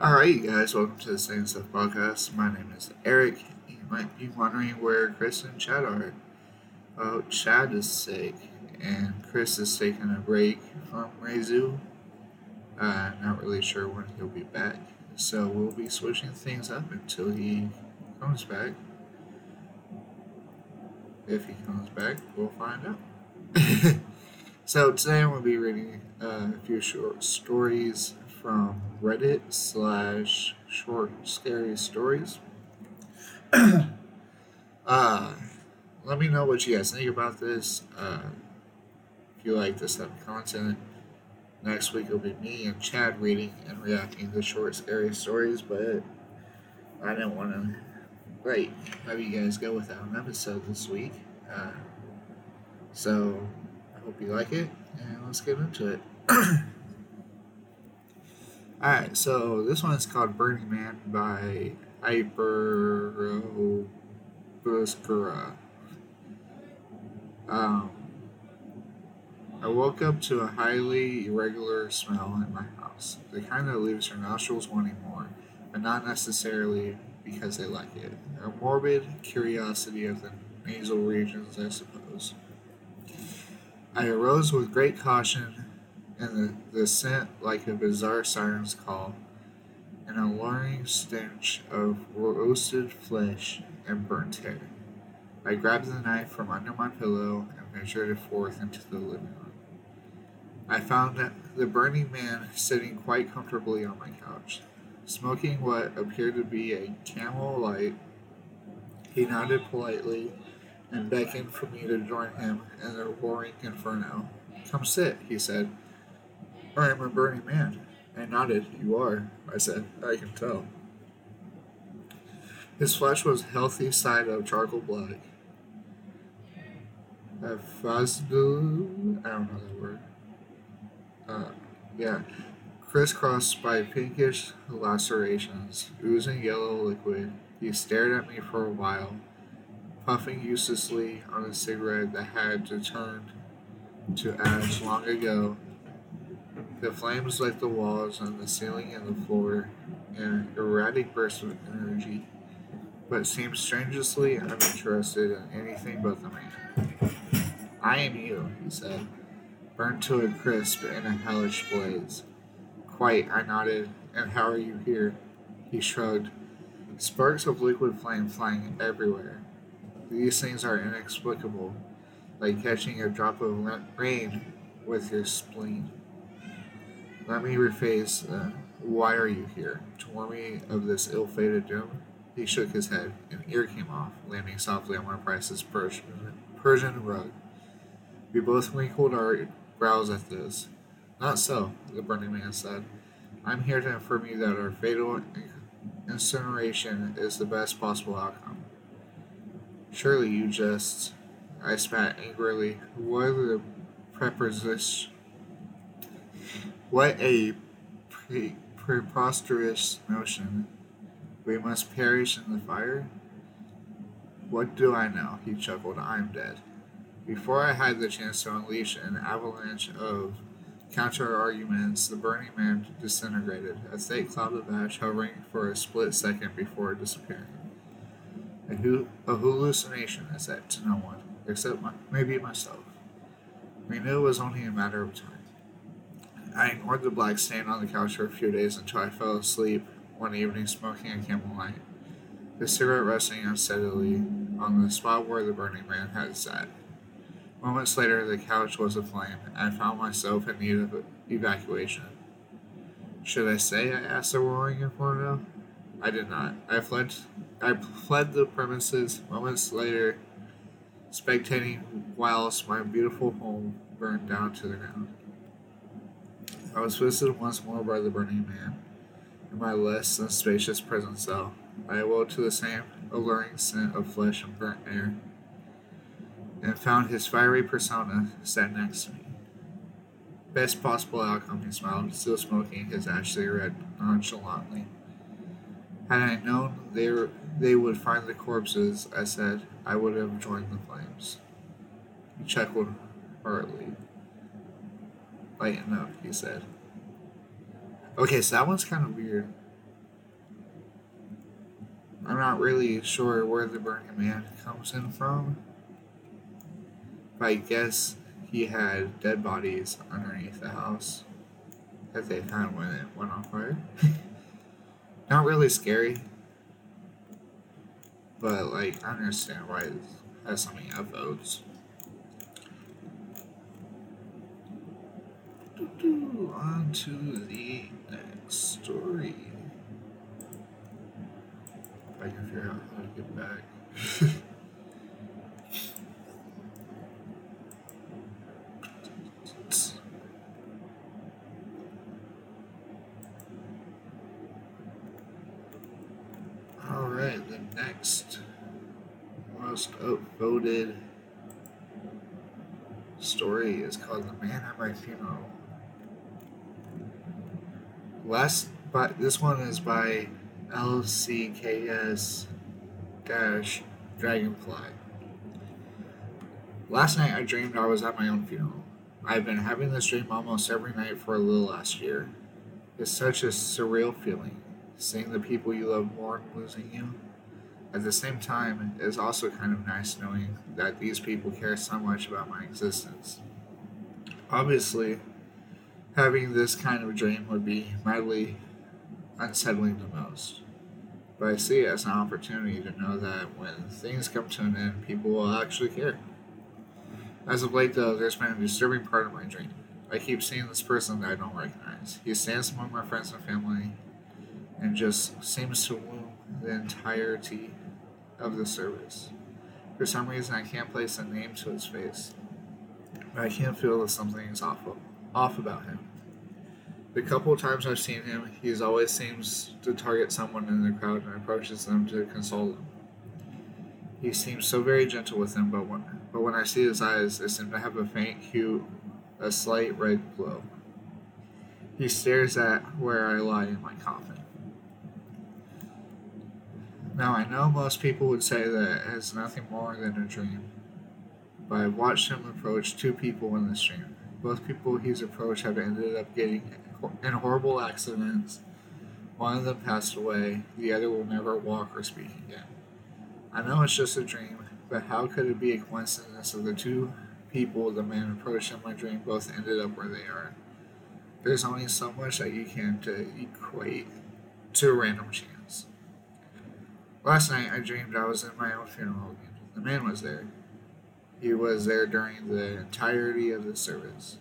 Alright, you guys, welcome to the Same Stuff Podcast. My name is Eric. You might be wondering where Chris and Chad are. Well, Chad is sick, and Chris is taking a break from Rezu. Uh, not really sure when he'll be back, so we'll be switching things up until he comes back. If he comes back, we'll find out. so today I'm going to be reading uh, a few short stories from Reddit slash short scary stories. uh, let me know what you guys think about this. Uh, if you like this type of content, next week will be me and Chad reading and reacting to short scary stories, but I didn't want to like have you guys go without an episode this week. Uh, so I hope you like it, and let's get into it. Alright, so this one is called Burning Man by Hyperbuskura. Um, I woke up to a highly irregular smell in my house. The kind that leaves your nostrils wanting more, but not necessarily because they like it. A morbid curiosity of the nasal regions, I suppose. I arose with great caution and the, the scent like a bizarre siren's call, an alluring stench of roasted flesh and burnt hair. I grabbed the knife from under my pillow and measured it forth into the living room. I found the burning man sitting quite comfortably on my couch, smoking what appeared to be a camel light. He nodded politely and beckoned for me to join him in the roaring inferno. Come sit, he said. I am a burning man. I nodded. You are, I said. I can tell. His flesh was healthy side of charcoal black. A fazdu, I don't know that word. Uh, yeah, crisscrossed by pinkish lacerations, oozing yellow liquid. He stared at me for a while, puffing uselessly on a cigarette that had turned to ash long ago the flames lit the walls and the ceiling and the floor in an erratic burst of energy, but seemed strangely uninterested in anything but the man. I am you, he said, burnt to a crisp in a hellish blaze. Quite, I nodded. And how are you here? He shrugged. Sparks of liquid flame flying everywhere. These things are inexplicable, like catching a drop of rain with your spleen. Let me rephrase. Uh, why are you here? To warn me of this ill-fated doom? He shook his head. An ear came off, landing softly on one of Price's Persian, Persian rug. We both wrinkled our brows at this. Not so, the burning man said. I'm here to inform you that our fatal incineration is the best possible outcome. Surely you just. I spat angrily. What the prepositions? What a pre- preposterous notion. We must perish in the fire? What do I know? He chuckled. I'm dead. Before I had the chance to unleash an avalanche of counter arguments, the burning man disintegrated, a thick cloud of ash hovering for a split second before disappearing. A, hu- a hallucination, I said to no one, except my- maybe myself. We knew it was only a matter of time. I ignored the black stain on the couch for a few days until I fell asleep one evening smoking a camel light, the cigarette resting unsteadily on the spot where the burning man had sat. Moments later, the couch was aflame, and I found myself in need of evacuation. Should I say I asked the roaring inferno? I did not. I fled. I fled the premises moments later, spectating whilst my beautiful home burned down to the ground. I was visited once more by the burning man. In my less than spacious prison cell, I awoke to the same alluring scent of flesh and burnt air, and found his fiery persona sat next to me. Best possible outcome, he smiled, still smoking his ash cigarette nonchalantly. Had I known they, were, they would find the corpses, I said, I would have joined the flames. He chuckled heartily. Lighten up, he said. Okay, so that one's kind of weird. I'm not really sure where the Burning Man comes in from. But I guess he had dead bodies underneath the house that they found when it went on fire. not really scary. But like I understand why it has so many upvotes. On to the next story. I can figure out how to get back. Alright, the next most upvoted story is called The Man at My Funeral. Last, but this one is by LCKS dash Dragonfly. Last night I dreamed I was at my own funeral. I've been having this dream almost every night for a little last year. It's such a surreal feeling, seeing the people you love mourn losing you. At the same time, it is also kind of nice knowing that these people care so much about my existence. Obviously, having this kind of dream would be mildly unsettling the most. But I see it as an opportunity to know that when things come to an end, people will actually care. As of late, though, there's been a disturbing part of my dream. I keep seeing this person that I don't recognize. He stands among my friends and family and just seems to wound the entirety of the service. For some reason, I can't place a name to his face, but I can't feel that something is off, off about him. The couple of times I've seen him, he always seems to target someone in the crowd and approaches them to console them. He seems so very gentle with them, but when, but when I see his eyes, they seem to have a faint hue, a slight red glow. He stares at where I lie in my coffin. Now, I know most people would say that it is nothing more than a dream, but I've watched him approach two people in this dream. Both people he's approached have ended up getting in horrible accidents. One of them passed away, the other will never walk or speak again. I know it's just a dream, but how could it be a coincidence that the two people the man approached in my dream both ended up where they are? There's only so much that you can to equate to a random chance. Last night I dreamed I was in my own funeral again. The man was there. He was there during the entirety of the service.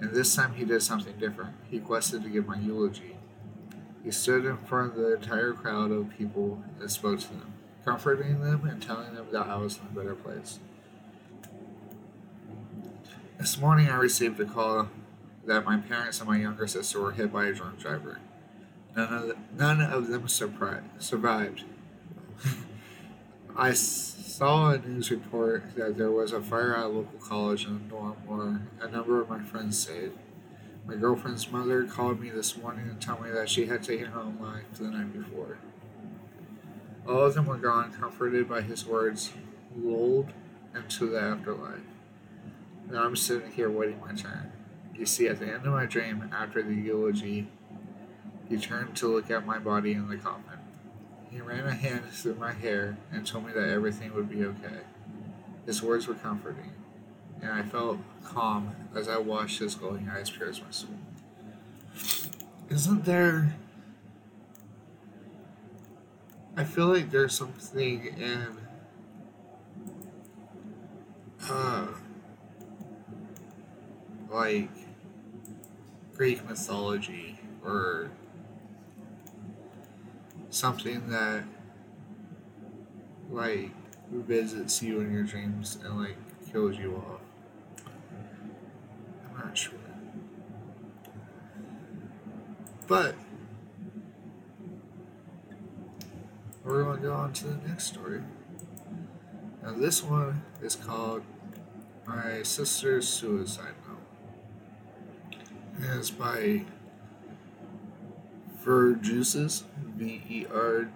And this time he did something different. He requested to give my eulogy. He stood in front of the entire crowd of people and spoke to them, comforting them and telling them that I was in a better place. This morning I received a call that my parents and my younger sister were hit by a drunk driver. None of, the, none of them survived. I saw a news report that there was a fire at a local college in a dorm where a number of my friends stayed. My girlfriend's mother called me this morning to tell me that she had taken her own life the night before. All of them were gone, comforted by his words, lulled into the afterlife. Now I'm sitting here waiting my turn. You see, at the end of my dream, after the eulogy, he turned to look at my body in the coffin. He ran a hand through my hair and told me that everything would be okay. His words were comforting, and I felt calm as I watched his glowing eyes pierce my soul. Isn't there. I feel like there's something in. Uh. Like. Greek mythology or something that like visits you in your dreams and like kills you off. I'm not sure. But we're going to go on to the next story. Now, this one is called My Sister's Suicide Note. And it's by Ver Juices. V E R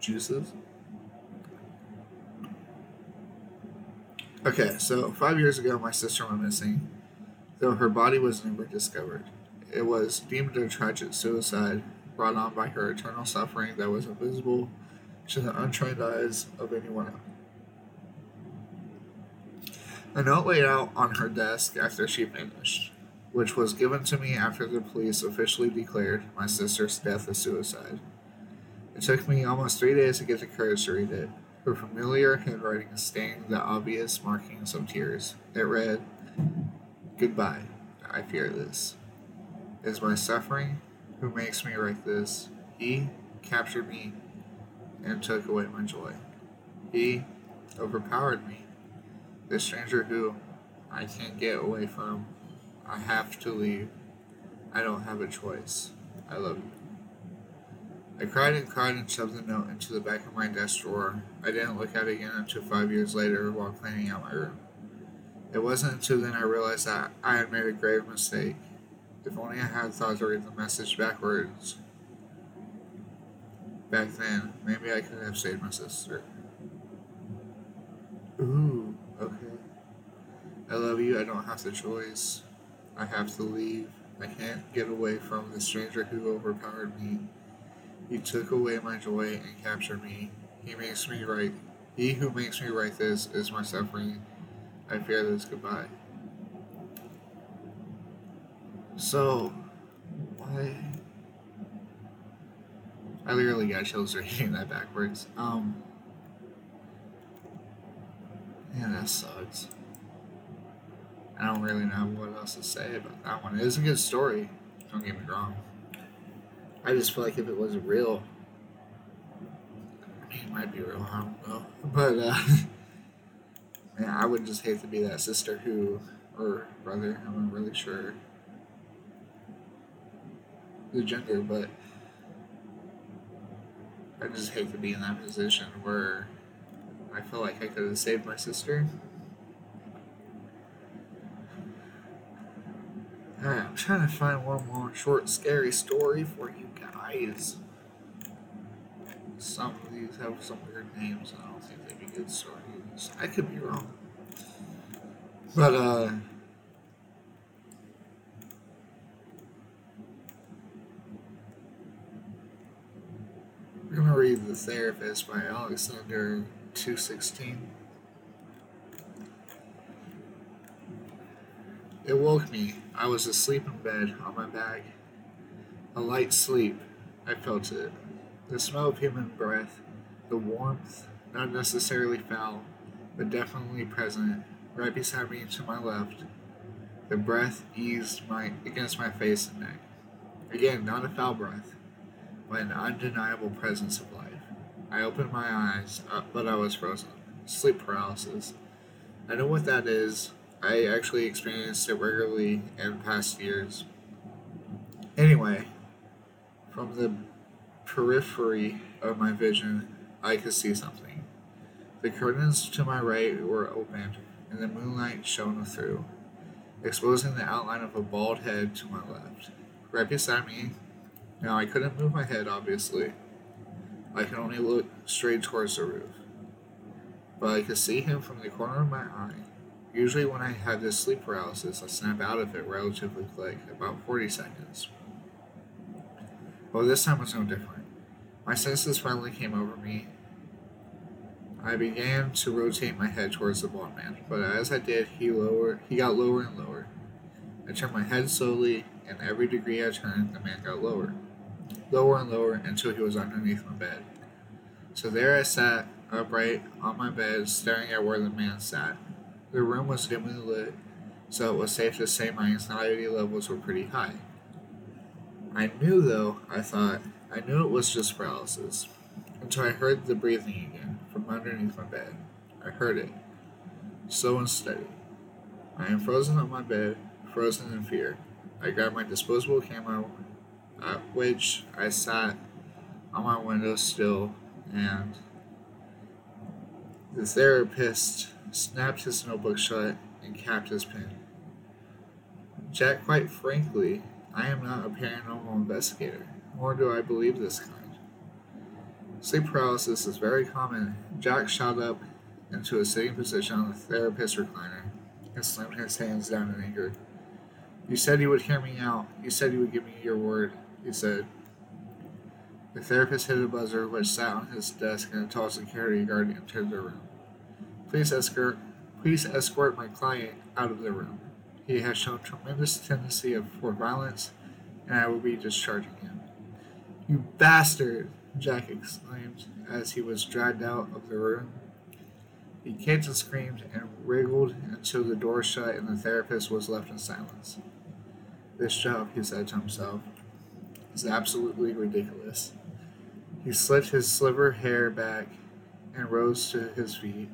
juices. Okay, so five years ago, my sister went missing, though her body was never discovered. It was deemed a tragic suicide brought on by her eternal suffering that was invisible to the untrained eyes of anyone else. A note laid out on her desk after she vanished, which was given to me after the police officially declared my sister's death a suicide. It took me almost three days to get the courage to read it. Her familiar handwriting stained the obvious markings of tears. It read, Goodbye, I fear this. Is my suffering who makes me write this. He captured me and took away my joy. He overpowered me the stranger who I can't get away from. I have to leave. I don't have a choice. I love you. I cried and cried and shoved the note into the back of my desk drawer. I didn't look at it again until five years later while cleaning out my room. It wasn't until then I realized that I had made a grave mistake. If only I had thought to read the message backwards. Back then, maybe I could have saved my sister. Ooh. Okay. I love you. I don't have the choice. I have to leave. I can't get away from the stranger who overpowered me. He took away my joy and captured me. He makes me write. He who makes me write this is my suffering. I fear this goodbye. So, why? I literally got chills reading that backwards. Um. Yeah, that sucks. I don't really know what else to say about that one. It is a good story. Don't get me wrong. I just feel like if it was real, I mean, it might be real. I don't know, but uh, yeah, I would just hate to be that sister who or brother. I'm not really sure the gender, but I just hate to be in that position where I feel like I could have saved my sister. Alright, I'm trying to find one more short, scary story for you guys. Some of these have some weird names, I don't think they'd be good stories. I could be wrong. But, uh, we're gonna read The Therapist by Alexander 216. It woke me. I was asleep in bed on my back. A light sleep. I felt it. The smell of human breath, the warmth, not necessarily foul, but definitely present, right beside me to my left. The breath eased my against my face and neck. Again, not a foul breath, but an undeniable presence of life. I opened my eyes, uh, but I was frozen. Sleep paralysis. I know what that is. I actually experienced it regularly in past years. Anyway, from the periphery of my vision, I could see something. The curtains to my right were opened, and the moonlight shone through, exposing the outline of a bald head to my left. Right beside me, now I couldn't move my head, obviously I could only look straight towards the roof. But I could see him from the corner of my eye. Usually, when I have this sleep paralysis, I snap out of it relatively quick, about 40 seconds. But this time was no different. My senses finally came over me. I began to rotate my head towards the bald man, but as I did, he lower he got lower and lower. I turned my head slowly, and every degree I turned, the man got lower lower and lower until he was underneath my bed. So there I sat, upright on my bed, staring at where the man sat. The room was dimly lit, so it was safe to say my anxiety levels were pretty high. I knew, though, I thought, I knew it was just paralysis, until I heard the breathing again from underneath my bed. I heard it, slow and steady. I am frozen on my bed, frozen in fear. I grabbed my disposable camera at which I sat on my windowsill and the therapist snapped his notebook shut and capped his pen. Jack, quite frankly, I am not a paranormal investigator, nor do I believe this kind. Sleep paralysis is very common. Jack shot up into a sitting position on the therapist's recliner and slammed his hands down in anger. You said you would hear me out. You said you would give me your word he said. The therapist hit a buzzer which sat on his desk and a tall security guard entered the room. Please escort please escort my client out of the room. He has shown tremendous tendency of, for violence and I will be discharging him. You bastard! Jack exclaimed as he was dragged out of the room. He kicked and screamed and wriggled until the door shut and the therapist was left in silence. This job, he said to himself, is absolutely ridiculous. He slicked his sliver hair back and rose to his feet.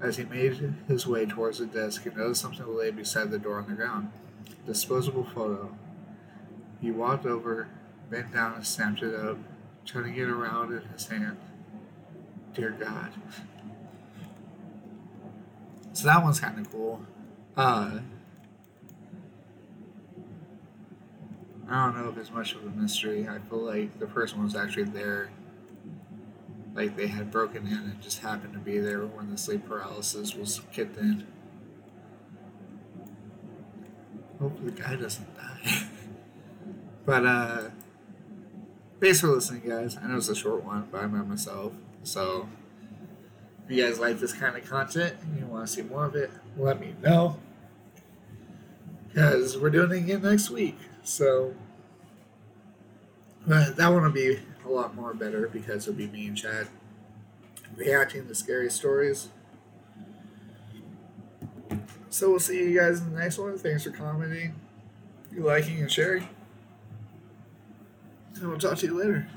As he made his way towards the desk, he noticed something lay beside the door on the ground. Disposable photo. He walked over, bent down, and snapped it up, turning it around in his hand. Dear God. So that one's kind of cool. Uh, I don't know if it's much of a mystery. I feel like the person was actually there. Like they had broken in and just happened to be there when the sleep paralysis was kicked in. Hope the guy doesn't die. but uh thanks for listening guys. I know it's a short one, but I'm by myself. So if you guys like this kind of content and you want to see more of it, let me know. Because we're doing it again next week. So but that one will be a lot more better because it'll be me and Chad reacting to scary stories. So we'll see you guys in the next one. Thanks for commenting, you liking, and sharing. And we'll talk to you later.